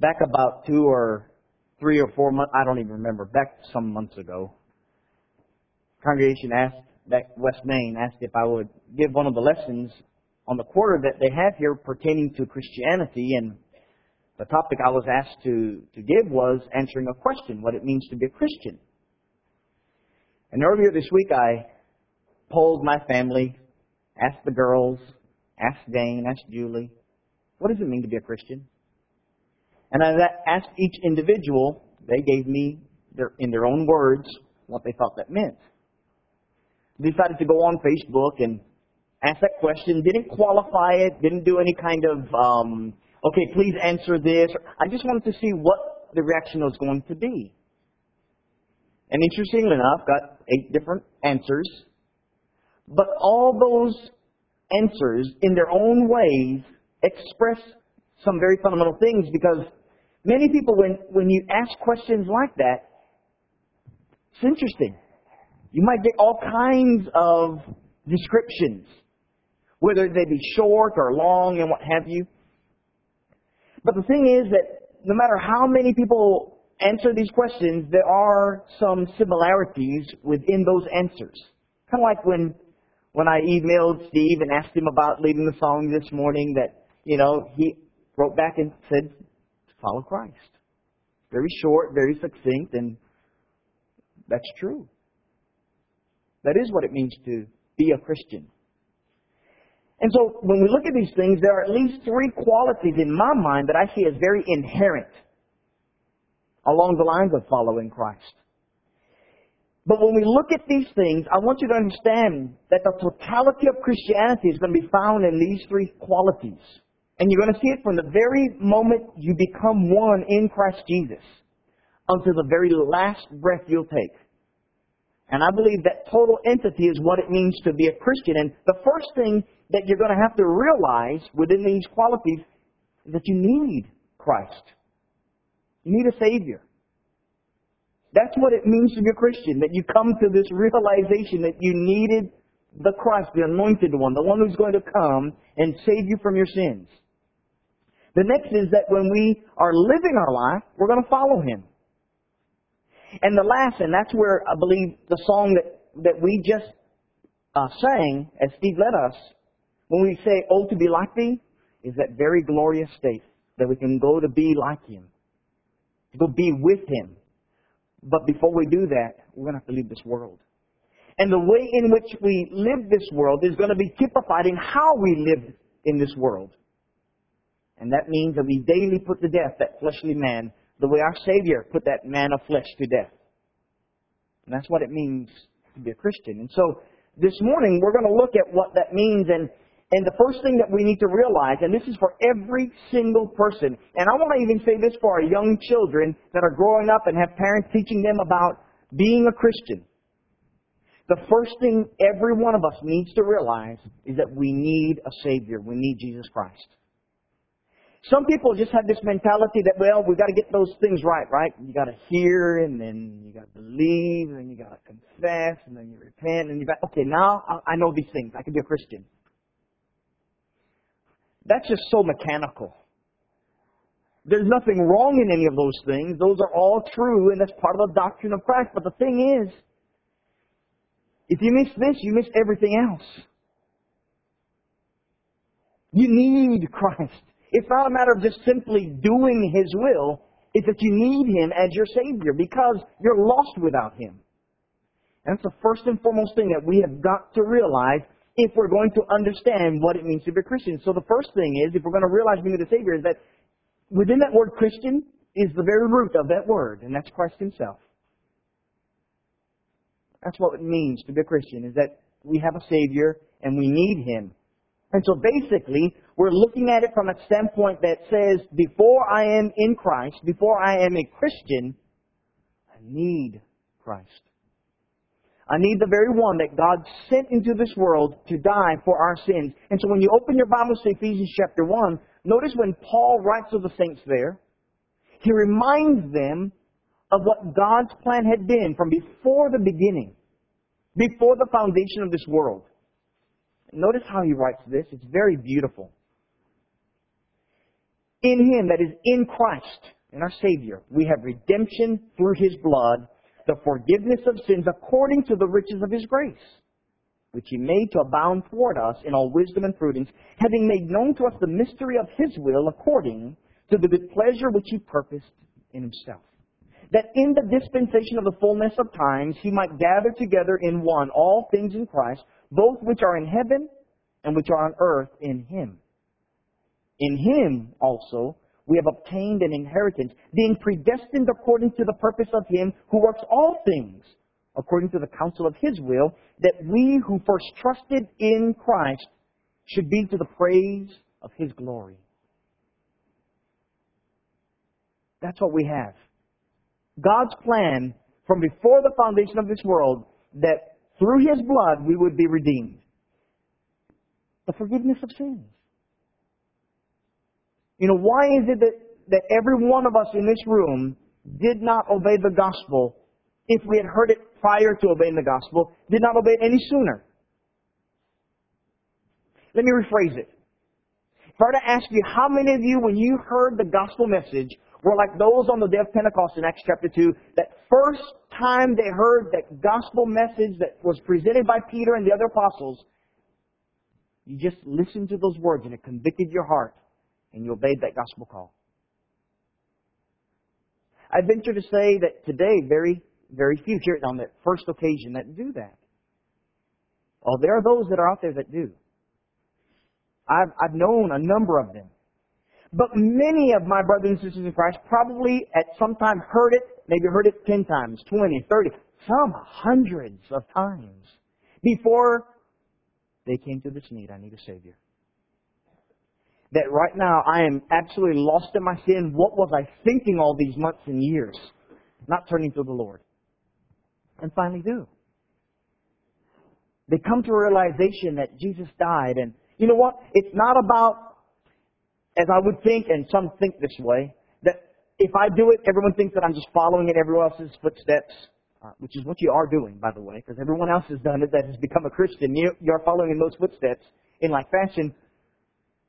back about two or three or four months, I don't even remember, back some months ago, congregation asked, back West Main, asked if I would give one of the lessons on the quarter that they have here pertaining to Christianity, and the topic I was asked to, to give was answering a question, what it means to be a Christian. And earlier this week I polled my family, asked the girls, asked Dane, asked Julie, what does it mean to be a Christian? And I asked each individual, they gave me, their, in their own words, what they thought that meant. Decided to go on Facebook and ask that question, didn't qualify it, didn't do any kind of, um, okay, please answer this. I just wanted to see what the reaction was going to be. And interestingly enough, got eight different answers. But all those answers, in their own ways, express some very fundamental things because many people, when, when you ask questions like that, it's interesting. You might get all kinds of descriptions, whether they be short or long and what have you. But the thing is that no matter how many people answer these questions, there are some similarities within those answers. Kind of like when when I emailed Steve and asked him about leading the song this morning, that you know he wrote back and said, "Follow Christ." Very short, very succinct, and that's true. That is what it means to be a Christian. And so when we look at these things, there are at least three qualities in my mind that I see as very inherent along the lines of following Christ. But when we look at these things, I want you to understand that the totality of Christianity is going to be found in these three qualities. And you're going to see it from the very moment you become one in Christ Jesus until the very last breath you'll take. And I believe that total entity is what it means to be a Christian. And the first thing that you're going to have to realize within these qualities is that you need Christ. You need a Savior. That's what it means to be a Christian, that you come to this realization that you needed the Christ, the anointed one, the one who's going to come and save you from your sins. The next is that when we are living our life, we're going to follow Him. And the last, and that's where I believe the song that, that we just uh, sang, as Steve led us, when we say, Oh, to be like Thee, is that very glorious state that we can go to be like Him, to go be with Him. But before we do that, we're going to have to leave this world. And the way in which we live this world is going to be typified in how we live in this world. And that means that we daily put to death that fleshly man the way our Savior put that man of flesh to death. And that's what it means to be a Christian. And so this morning we're going to look at what that means and and the first thing that we need to realize, and this is for every single person, and I want to even say this for our young children that are growing up and have parents teaching them about being a Christian. The first thing every one of us needs to realize is that we need a Savior. We need Jesus Christ. Some people just have this mentality that, well, we've got to get those things right, right? You got to hear, and then you got to believe, and then you got to confess, and then you repent, and you got, okay, now I know these things. I can be a Christian. That's just so mechanical. There's nothing wrong in any of those things. Those are all true, and that's part of the doctrine of Christ. But the thing is, if you miss this, you miss everything else. You need Christ. It's not a matter of just simply doing His will. It's that you need Him as your Savior because you're lost without Him. And that's the first and foremost thing that we have got to realize if we're going to understand what it means to be a Christian. So the first thing is, if we're going to realize being the Savior, is that within that word Christian is the very root of that word, and that's Christ Himself. That's what it means to be a Christian, is that we have a Savior and we need Him. And so basically, we're looking at it from a standpoint that says, before I am in Christ, before I am a Christian, I need Christ. I need the very one that God sent into this world to die for our sins. And so when you open your Bible to Ephesians chapter 1, notice when Paul writes to the saints there, he reminds them of what God's plan had been from before the beginning, before the foundation of this world. Notice how he writes this. It's very beautiful. In Him, that is, in Christ, in our Savior, we have redemption through His blood, the forgiveness of sins according to the riches of His grace, which He made to abound toward us in all wisdom and prudence, having made known to us the mystery of His will according to the good pleasure which He purposed in Himself. That in the dispensation of the fullness of times He might gather together in one all things in Christ, both which are in heaven and which are on earth in Him. In Him also we have obtained an inheritance, being predestined according to the purpose of Him who works all things according to the counsel of His will, that we who first trusted in Christ should be to the praise of His glory. That's what we have. God's plan from before the foundation of this world that through His blood we would be redeemed. The forgiveness of sins. You know, why is it that, that every one of us in this room did not obey the gospel if we had heard it prior to obeying the gospel, did not obey it any sooner? Let me rephrase it. If I were to ask you, how many of you, when you heard the gospel message, were like those on the day of Pentecost in Acts chapter 2, that first time they heard that gospel message that was presented by Peter and the other apostles, you just listened to those words and it convicted your heart and you obeyed that gospel call. I venture to say that today, very, very few here on that first occasion that do that. Oh, there are those that are out there that do. I've, I've known a number of them. But many of my brothers and sisters in Christ probably at some time heard it, maybe heard it 10 times, 20, 30, some hundreds of times before they came to this need. I need a Savior that right now I am absolutely lost in my sin. What was I thinking all these months and years? Not turning to the Lord. And finally do. They come to a realization that Jesus died and you know what? It's not about, as I would think, and some think this way, if I do it, everyone thinks that I'm just following in everyone else's footsteps, uh, which is what you are doing, by the way, because everyone else has done it that has become a Christian. You, you're following in those footsteps in like fashion.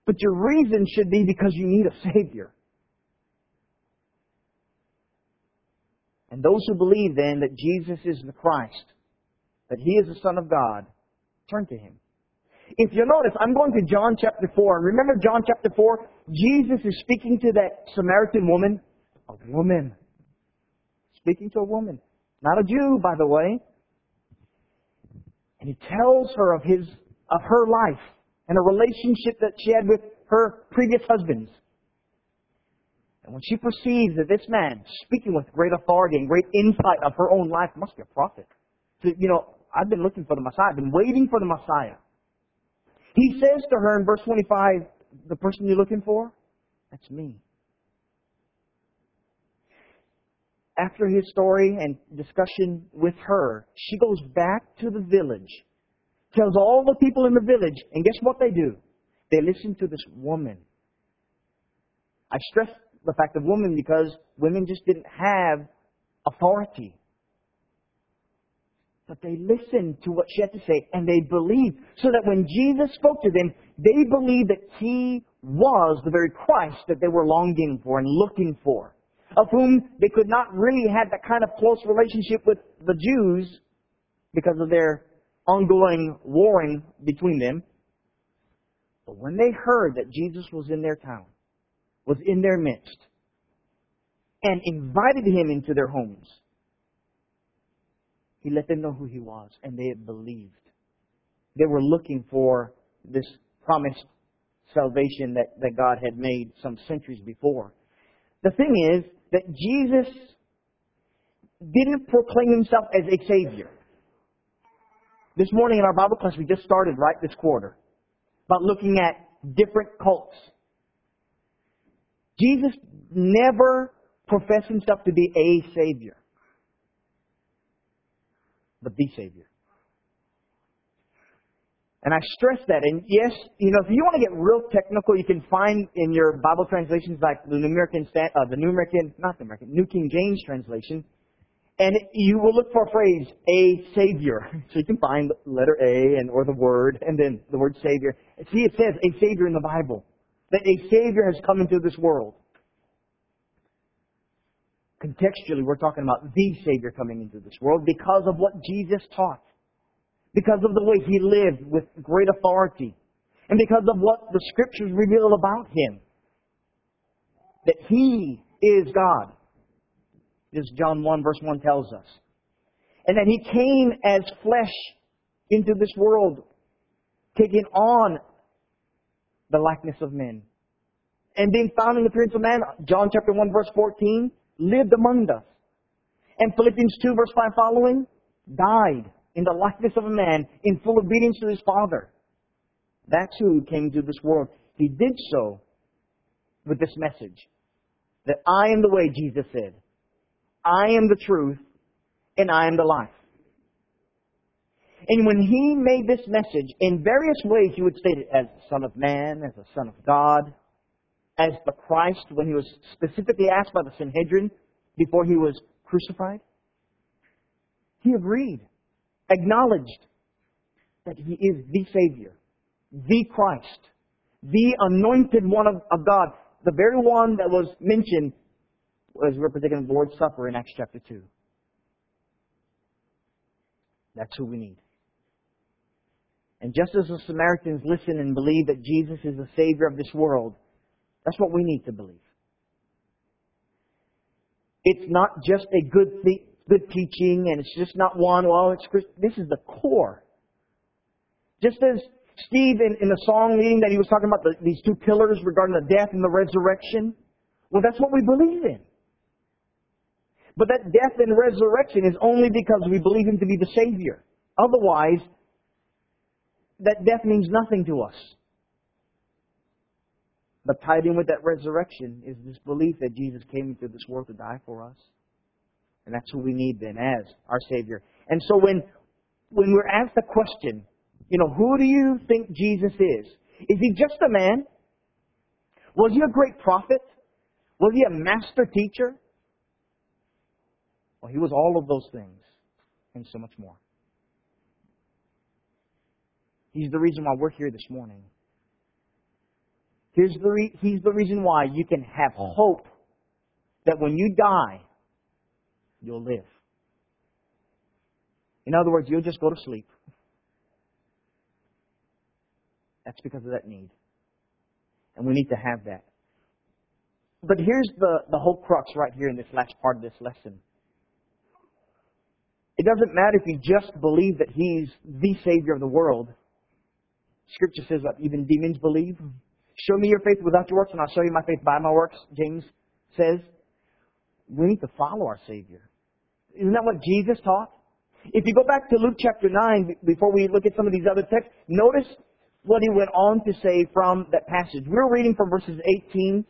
But your reason should be because you need a Savior. And those who believe then that Jesus is the Christ, that He is the Son of God, turn to Him. If you notice, I'm going to John chapter 4. And remember John chapter 4? Jesus is speaking to that Samaritan woman. A woman. Speaking to a woman. Not a Jew, by the way. And he tells her of his, of her life and a relationship that she had with her previous husbands. And when she perceives that this man, speaking with great authority and great insight of her own life, must be a prophet. So, you know, I've been looking for the Messiah. I've been waiting for the Messiah. He says to her in verse 25, the person you're looking for, that's me. After his story and discussion with her, she goes back to the village tells all the people in the village, and guess what they do? They listen to this woman. I stress the fact of woman because women just didn't have authority. But they listened to what she had to say and they believed. So that when Jesus spoke to them, they believed that He was the very Christ that they were longing for and looking for. Of whom they could not really have that kind of close relationship with the Jews because of their ongoing warring between them. But when they heard that Jesus was in their town, was in their midst, and invited him into their homes, he let them know who he was, and they believed. They were looking for this promised salvation that, that God had made some centuries before. The thing is that Jesus didn't proclaim himself as a Savior. This morning in our Bible class, we just started right this quarter about looking at different cults. Jesus never professed himself to be a Savior, but the Savior. And I stress that. And yes, you know, if you want to get real technical, you can find in your Bible translations like the New American, uh, the New American, not the American, New King James translation, and you will look for a phrase, a savior. So you can find the letter A and or the word and then the word savior. See, it says a savior in the Bible. that a Savior has come into this world. Contextually, we're talking about the Savior coming into this world because of what Jesus taught, because of the way He lived with great authority, and because of what the Scriptures reveal about Him. That He is God. As John 1 verse 1 tells us. And that He came as flesh into this world, taking on the likeness of men. And being found in the appearance of man, John chapter 1 verse 14, lived among us. And Philippians 2 verse 5 following, died in the likeness of a man in full obedience to his Father. That's who came into this world. He did so with this message that I am the way, Jesus said. I am the truth, and I am the life. And when he made this message, in various ways he would state it as the Son of Man, as the Son of God, as the Christ when he was specifically asked by the Sanhedrin before he was crucified. He agreed, acknowledged that he is the Savior, the Christ, the anointed one of, of God, the very one that was mentioned as representing in the Lord's Supper in Acts chapter 2. That's who we need. And just as the Samaritans listen and believe that Jesus is the Savior of this world, that's what we need to believe. It's not just a good, good teaching, and it's just not one, well, it's this is the core. Just as Steve, in, in the song meeting that he was talking about the, these two pillars regarding the death and the resurrection, well, that's what we believe in. But that death and resurrection is only because we believe Him to be the Savior. Otherwise, that death means nothing to us. But tied in with that resurrection is this belief that Jesus came into this world to die for us. And that's who we need then as our Savior. And so when, when we're asked the question, you know, who do you think Jesus is? Is he just a man? Was he a great prophet? Was he a master teacher? Well, he was all of those things and so much more. He's the reason why we're here this morning. Here's the re- he's the reason why you can have hope that when you die, you'll live. In other words, you'll just go to sleep. That's because of that need. And we need to have that. But here's the, the whole crux right here in this last part of this lesson. It doesn't matter if you just believe that He's the Savior of the world. Scripture says that even demons believe. Show me your faith without your works, and I'll show you my faith by my works, James says. We need to follow our Savior. Isn't that what Jesus taught? If you go back to Luke chapter 9, before we look at some of these other texts, notice what he went on to say from that passage. We're reading from verses 18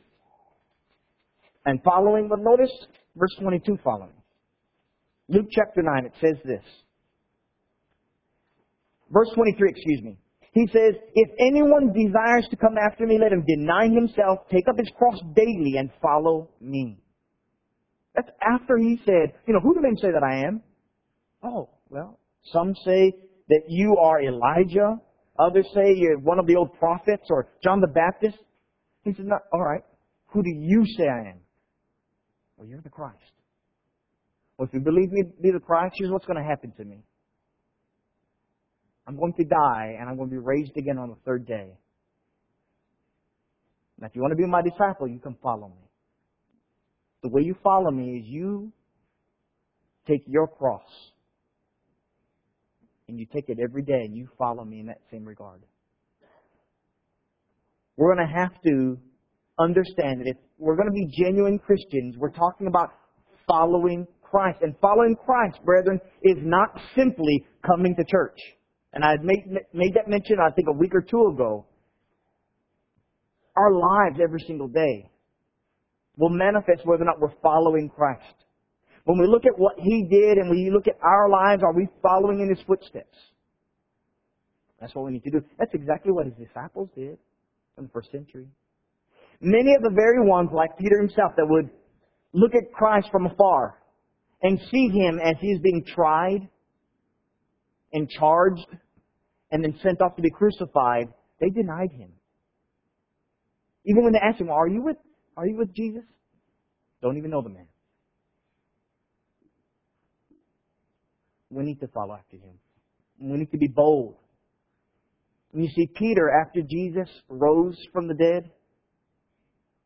and following, but notice verse 22 following. Luke chapter 9, it says this. Verse 23, excuse me. He says, If anyone desires to come after me, let him deny himself, take up his cross daily, and follow me. That's after he said, You know, who do men say that I am? Oh, well, some say that you are Elijah. Others say you're one of the old prophets or John the Baptist. He said, no, All right, who do you say I am? Well, you're the Christ. Well, if you believe me to be the Christ, here's what's going to happen to me. I'm going to die and I'm going to be raised again on the third day. Now, if you want to be my disciple, you can follow me. The way you follow me is you take your cross and you take it every day and you follow me in that same regard. We're going to have to understand that if we're going to be genuine Christians, we're talking about following Christ. And following Christ, brethren, is not simply coming to church. And I made, made that mention, I think, a week or two ago. Our lives every single day will manifest whether or not we're following Christ. When we look at what He did and we look at our lives, are we following in His footsteps? That's what we need to do. That's exactly what His disciples did in the first century. Many of the very ones, like Peter himself, that would look at Christ from afar and see him as he is being tried and charged and then sent off to be crucified, they denied him. Even when they asked him, Are you with are you with Jesus? Don't even know the man. We need to follow after him. We need to be bold. When you see Peter, after Jesus rose from the dead,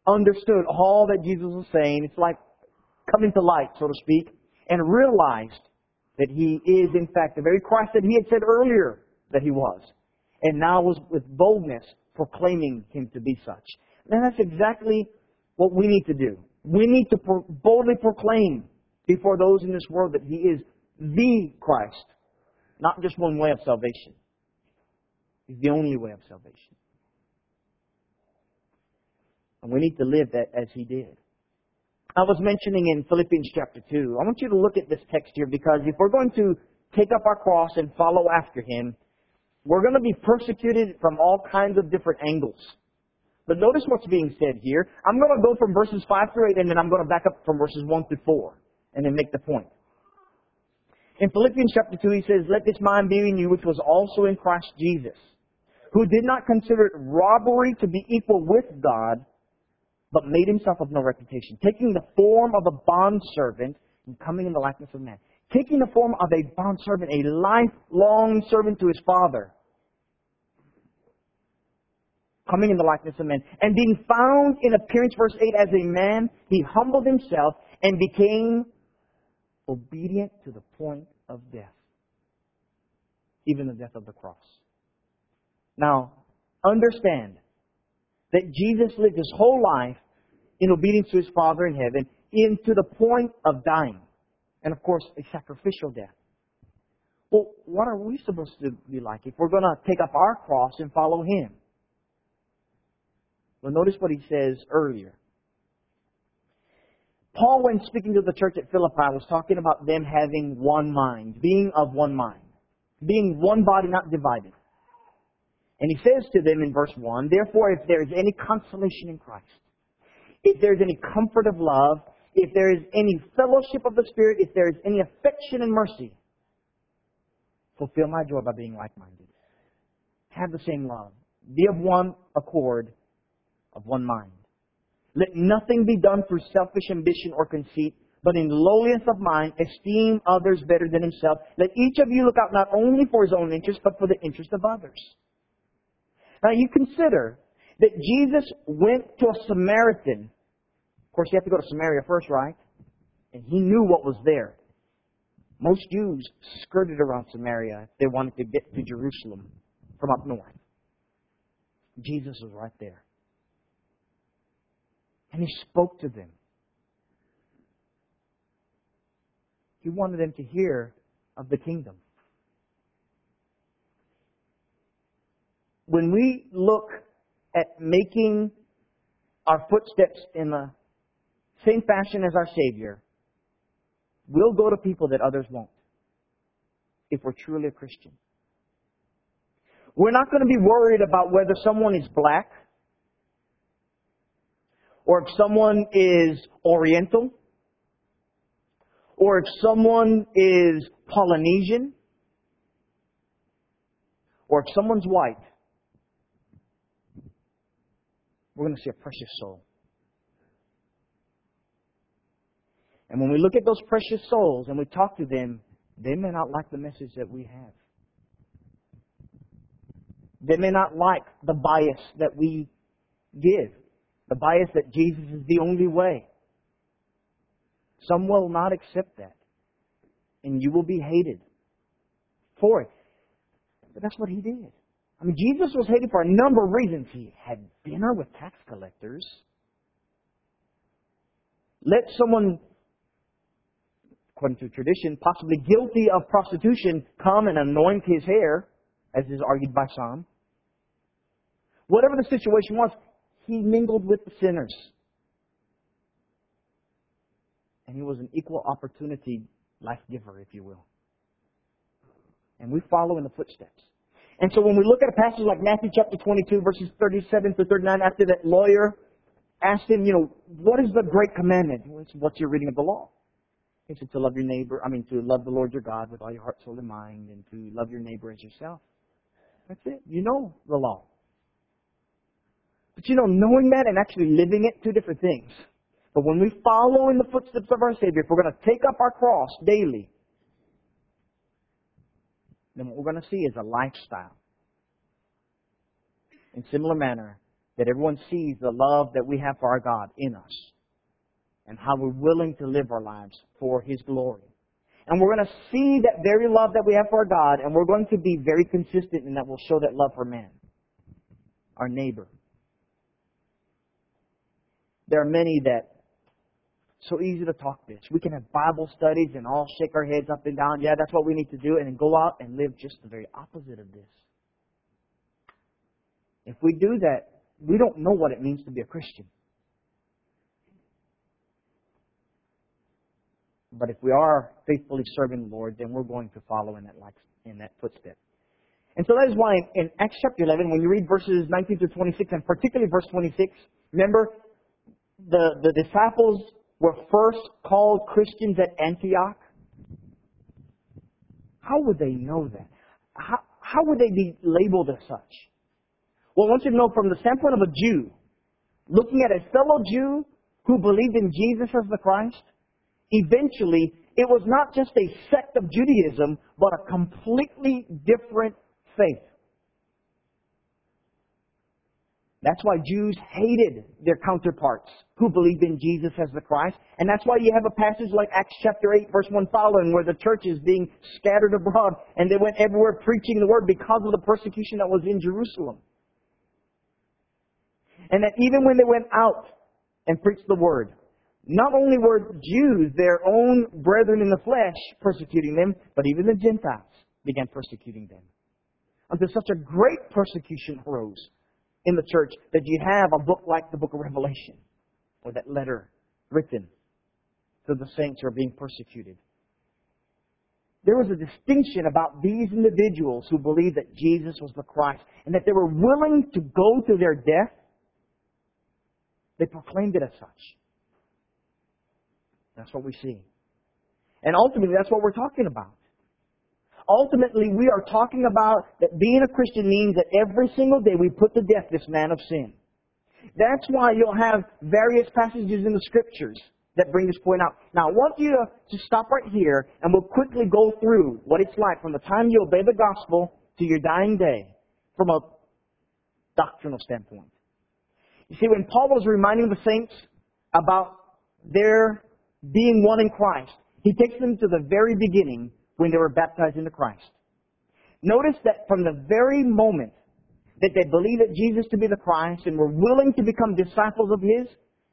understood all that Jesus was saying, it's like coming to light, so to speak, and realized that he is, in fact, the very Christ that he had said earlier that he was, and now was with boldness proclaiming him to be such. And that's exactly what we need to do. We need to boldly proclaim before those in this world that he is the Christ, not just one way of salvation. He's the only way of salvation. And we need to live that as he did. I was mentioning in Philippians chapter 2, I want you to look at this text here because if we're going to take up our cross and follow after him, we're going to be persecuted from all kinds of different angles. But notice what's being said here. I'm going to go from verses 5 through 8 and then I'm going to back up from verses 1 through 4 and then make the point. In Philippians chapter 2, he says, Let this mind be in you, which was also in Christ Jesus, who did not consider it robbery to be equal with God, but made himself of no reputation, taking the form of a bondservant and coming in the likeness of man. Taking the form of a bondservant, a lifelong servant to his father, coming in the likeness of men, and being found in appearance, verse 8, as a man, he humbled himself and became obedient to the point of death, even the death of the cross. Now, understand that Jesus lived his whole life in obedience to his Father in heaven, into the point of dying. And of course, a sacrificial death. Well, what are we supposed to be like if we're going to take up our cross and follow him? Well, notice what he says earlier. Paul, when speaking to the church at Philippi, was talking about them having one mind, being of one mind, being one body, not divided. And he says to them in verse 1, Therefore, if there is any consolation in Christ, if there is any comfort of love, if there is any fellowship of the Spirit, if there is any affection and mercy, fulfill my joy by being like minded. Have the same love. Be of one accord, of one mind. Let nothing be done through selfish ambition or conceit, but in lowliness of mind, esteem others better than himself. Let each of you look out not only for his own interest, but for the interest of others. Now you consider that Jesus went to a Samaritan. Of course, you have to go to Samaria first, right? And he knew what was there. Most Jews skirted around Samaria if they wanted to get to Jerusalem from up north. Jesus was right there. And he spoke to them. He wanted them to hear of the kingdom. When we look at making our footsteps in the same fashion as our Savior, we'll go to people that others won't if we're truly a Christian. We're not going to be worried about whether someone is black or if someone is Oriental, or if someone is Polynesian, or if someone's white, we're going to see a precious soul. And when we look at those precious souls and we talk to them, they may not like the message that we have. They may not like the bias that we give. The bias that Jesus is the only way. Some will not accept that. And you will be hated for it. But that's what he did. I mean, Jesus was hated for a number of reasons. He had dinner with tax collectors. Let someone, according to tradition, possibly guilty of prostitution come and anoint his hair, as is argued by some. Whatever the situation was, he mingled with the sinners. And he was an equal opportunity life giver, if you will. And we follow in the footsteps. And so when we look at a passage like Matthew chapter 22, verses 37 to 39, after that lawyer asked him, you know, what is the great commandment? What's your reading of the law? He said to love your neighbor, I mean, to love the Lord your God with all your heart, soul, and mind, and to love your neighbor as yourself. That's it. You know the law. You know, knowing that and actually living it, two different things. But when we follow in the footsteps of our Savior, if we're going to take up our cross daily, then what we're going to see is a lifestyle. In similar manner, that everyone sees the love that we have for our God in us and how we're willing to live our lives for His glory. And we're going to see that very love that we have for our God, and we're going to be very consistent in that we'll show that love for man, our neighbor. There are many that so easy to talk this. We can have Bible studies and all shake our heads up and down. Yeah, that's what we need to do, and then go out and live just the very opposite of this. If we do that, we don't know what it means to be a Christian. But if we are faithfully serving the Lord, then we're going to follow in that like in that footstep. And so that is why in, in Acts chapter 11, when you read verses 19 to 26, and particularly verse 26, remember the, the disciples were first called Christians at Antioch? How would they know that? How, how would they be labeled as such? Well, I want you to know from the standpoint of a Jew, looking at a fellow Jew who believed in Jesus as the Christ, eventually it was not just a sect of Judaism, but a completely different faith. That's why Jews hated their counterparts who believed in Jesus as the Christ. And that's why you have a passage like Acts chapter 8 verse 1 following where the church is being scattered abroad and they went everywhere preaching the word because of the persecution that was in Jerusalem. And that even when they went out and preached the word, not only were Jews, their own brethren in the flesh, persecuting them, but even the Gentiles began persecuting them. Until such a great persecution arose in the church that you have a book like the book of Revelation, or that letter written to the saints who are being persecuted. There was a distinction about these individuals who believed that Jesus was the Christ and that they were willing to go to their death. They proclaimed it as such. That's what we see. And ultimately, that's what we're talking about. Ultimately, we are talking about that being a Christian means that every single day we put to death this man of sin. That's why you'll have various passages in the scriptures that bring this point out. Now, I want you to, to stop right here and we'll quickly go through what it's like from the time you obey the gospel to your dying day from a doctrinal standpoint. You see, when Paul was reminding the saints about their being one in Christ, he takes them to the very beginning when they were baptized into Christ. Notice that from the very moment that they believed that Jesus to be the Christ and were willing to become disciples of His,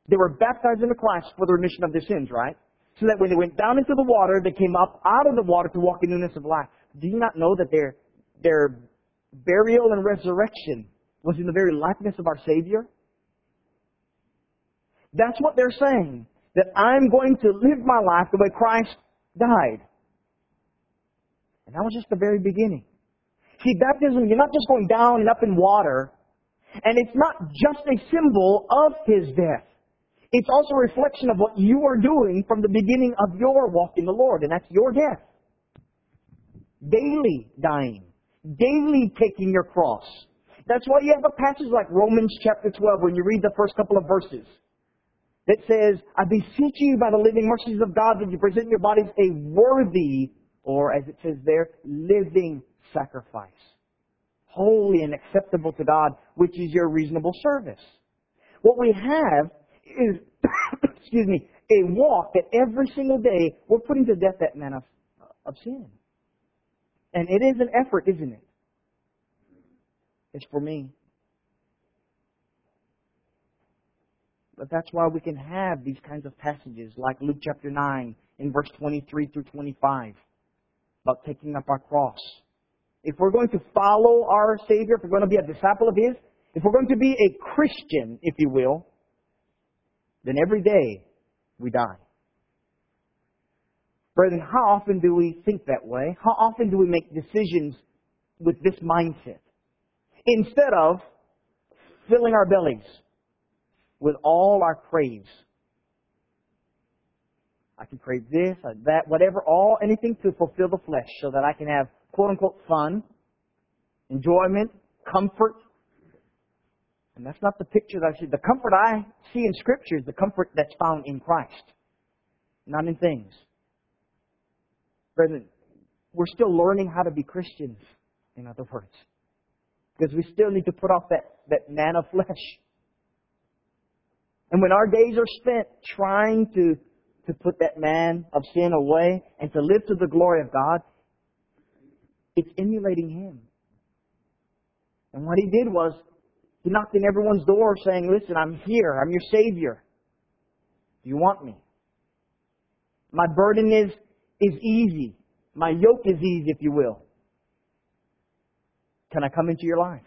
they were baptized into Christ for the remission of their sins, right? So that when they went down into the water, they came up out of the water to walk in newness of life. Do you not know that their, their burial and resurrection was in the very likeness of our Savior? That's what they're saying. That I'm going to live my life the way Christ died. And that was just the very beginning. See, baptism, you're not just going down and up in water, and it's not just a symbol of His death. It's also a reflection of what you are doing from the beginning of your walk in the Lord, and that's your death. Daily dying. Daily taking your cross. That's why you have a passage like Romans chapter 12 when you read the first couple of verses that says, I beseech you by the living mercies of God that you present your bodies a worthy or as it says there, living sacrifice. Holy and acceptable to God, which is your reasonable service. What we have is, excuse me, a walk that every single day we're putting to death that man of, of sin. And it is an effort, isn't it? It's for me. But that's why we can have these kinds of passages like Luke chapter 9 in verse 23 through 25 about taking up our cross. If we're going to follow our Savior, if we're going to be a disciple of His, if we're going to be a Christian, if you will, then every day we die. Brethren, how often do we think that way? How often do we make decisions with this mindset? Instead of filling our bellies with all our craves I can crave this, or that, whatever, all, anything to fulfill the flesh so that I can have quote unquote fun, enjoyment, comfort. And that's not the picture that I see. The comfort I see in Scripture is the comfort that's found in Christ, not in things. Brethren, we're still learning how to be Christians, in other words. Because we still need to put off that, that man of flesh. And when our days are spent trying to, to put that man of sin away and to live to the glory of God, it's emulating him. And what he did was, he knocked in everyone's door saying, Listen, I'm here. I'm your Savior. Do you want me? My burden is, is easy. My yoke is easy, if you will. Can I come into your life?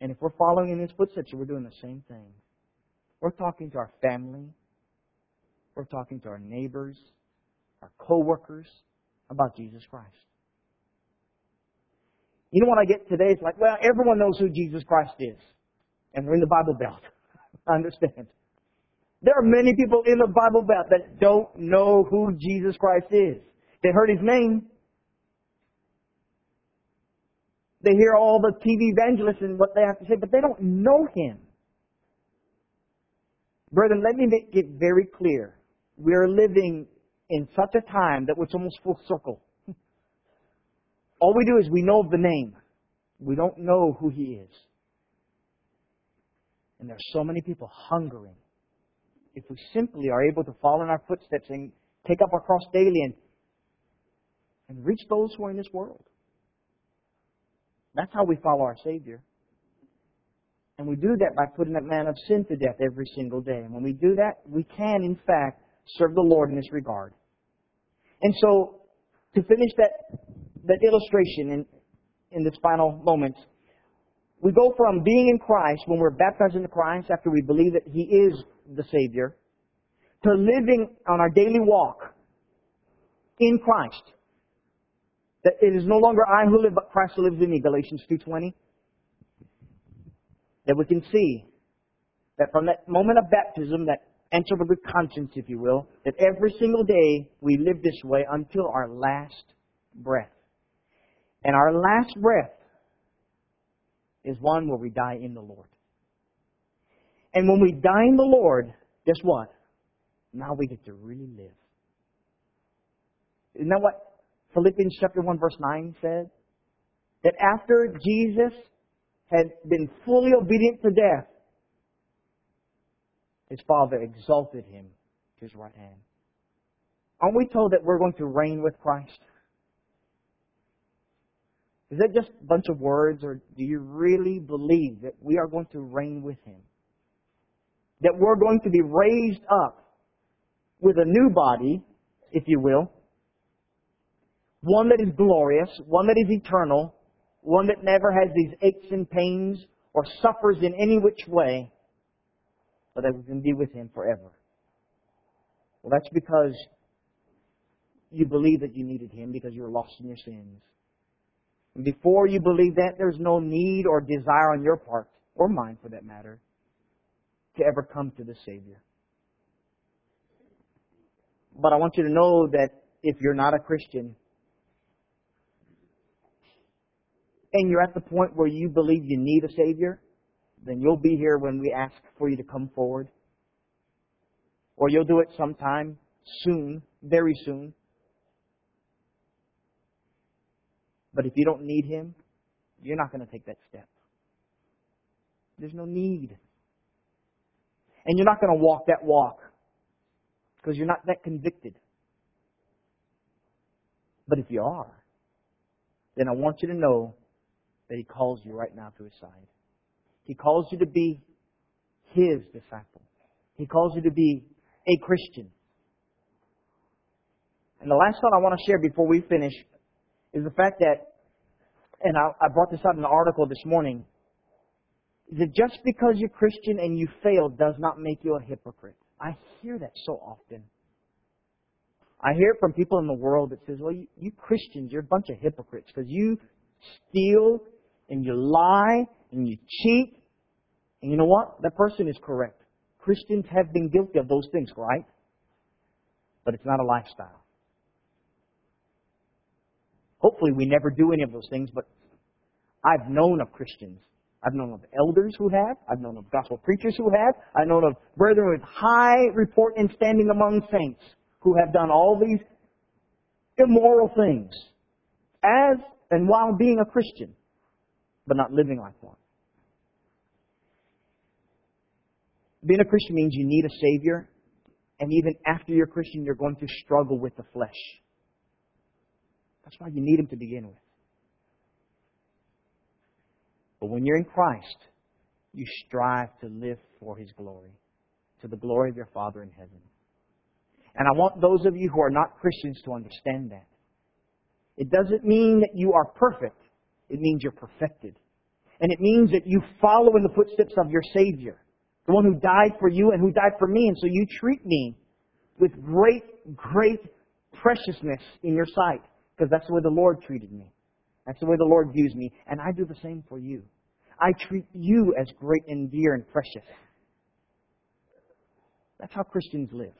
And if we're following in his footsteps, we're doing the same thing. We're talking to our family. We're talking to our neighbors, our coworkers about Jesus Christ. You know what I get today? It's like, well, everyone knows who Jesus Christ is. And we're in the Bible Belt. I understand. There are many people in the Bible Belt that don't know who Jesus Christ is. They heard his name. They hear all the TV evangelists and what they have to say, but they don't know him. Brethren, let me make it very clear. We are living in such a time that it's almost full circle. All we do is we know the name. We don't know who he is. And there are so many people hungering. If we simply are able to follow in our footsteps and take up our cross daily and, and reach those who are in this world. That's how we follow our Savior. And we do that by putting that man of sin to death every single day. And when we do that, we can, in fact, serve the Lord in this regard. And so, to finish that that illustration in, in this final moment. We go from being in Christ, when we're baptized into Christ, after we believe that He is the Savior, to living on our daily walk in Christ. That it is no longer I who live, but Christ who lives in me, Galatians 2.20. That we can see that from that moment of baptism, that enter with conscience, if you will, that every single day we live this way until our last breath. And our last breath is one where we die in the Lord. And when we die in the Lord, guess what? Now we get to really live. Isn't that what Philippians chapter 1 verse 9 said? That after Jesus had been fully obedient to death, his Father exalted him to his right hand. Aren't we told that we're going to reign with Christ? Is that just a bunch of words, or do you really believe that we are going to reign with Him? That we're going to be raised up with a new body, if you will, one that is glorious, one that is eternal, one that never has these aches and pains or suffers in any which way, but that we can be with Him forever. Well, that's because you believe that you needed Him because you were lost in your sins. And before you believe that, there's no need or desire on your part, or mine for that matter, to ever come to the Savior. But I want you to know that if you're not a Christian, and you're at the point where you believe you need a Savior, then you'll be here when we ask for you to come forward. Or you'll do it sometime soon, very soon. But if you don't need Him, you're not going to take that step. There's no need. And you're not going to walk that walk because you're not that convicted. But if you are, then I want you to know that He calls you right now to His side. He calls you to be His disciple. He calls you to be a Christian. And the last thought I want to share before we finish is the fact that, and I, I brought this out in an article this morning, that just because you're Christian and you fail does not make you a hypocrite. I hear that so often. I hear it from people in the world that says, well, you, you Christians, you're a bunch of hypocrites because you steal and you lie and you cheat. And you know what? That person is correct. Christians have been guilty of those things, right? But it's not a lifestyle. Hopefully, we never do any of those things, but I've known of Christians I've known of elders who have. I've known of gospel preachers who have. I've known of brethren with high report and standing among saints who have done all these immoral things as and while being a Christian, but not living like one. Being a Christian means you need a Savior, and even after you're Christian, you're going to struggle with the flesh. That's why you need Him to begin with. But when you're in Christ, you strive to live for His glory, to the glory of your Father in heaven. And I want those of you who are not Christians to understand that. It doesn't mean that you are perfect. It means you're perfected. And it means that you follow in the footsteps of your Savior, the one who died for you and who died for me. And so you treat me with great, great preciousness in your sight, because that's the way the Lord treated me. That's the way the Lord views me, and I do the same for you. I treat you as great and dear and precious. That's how Christians live.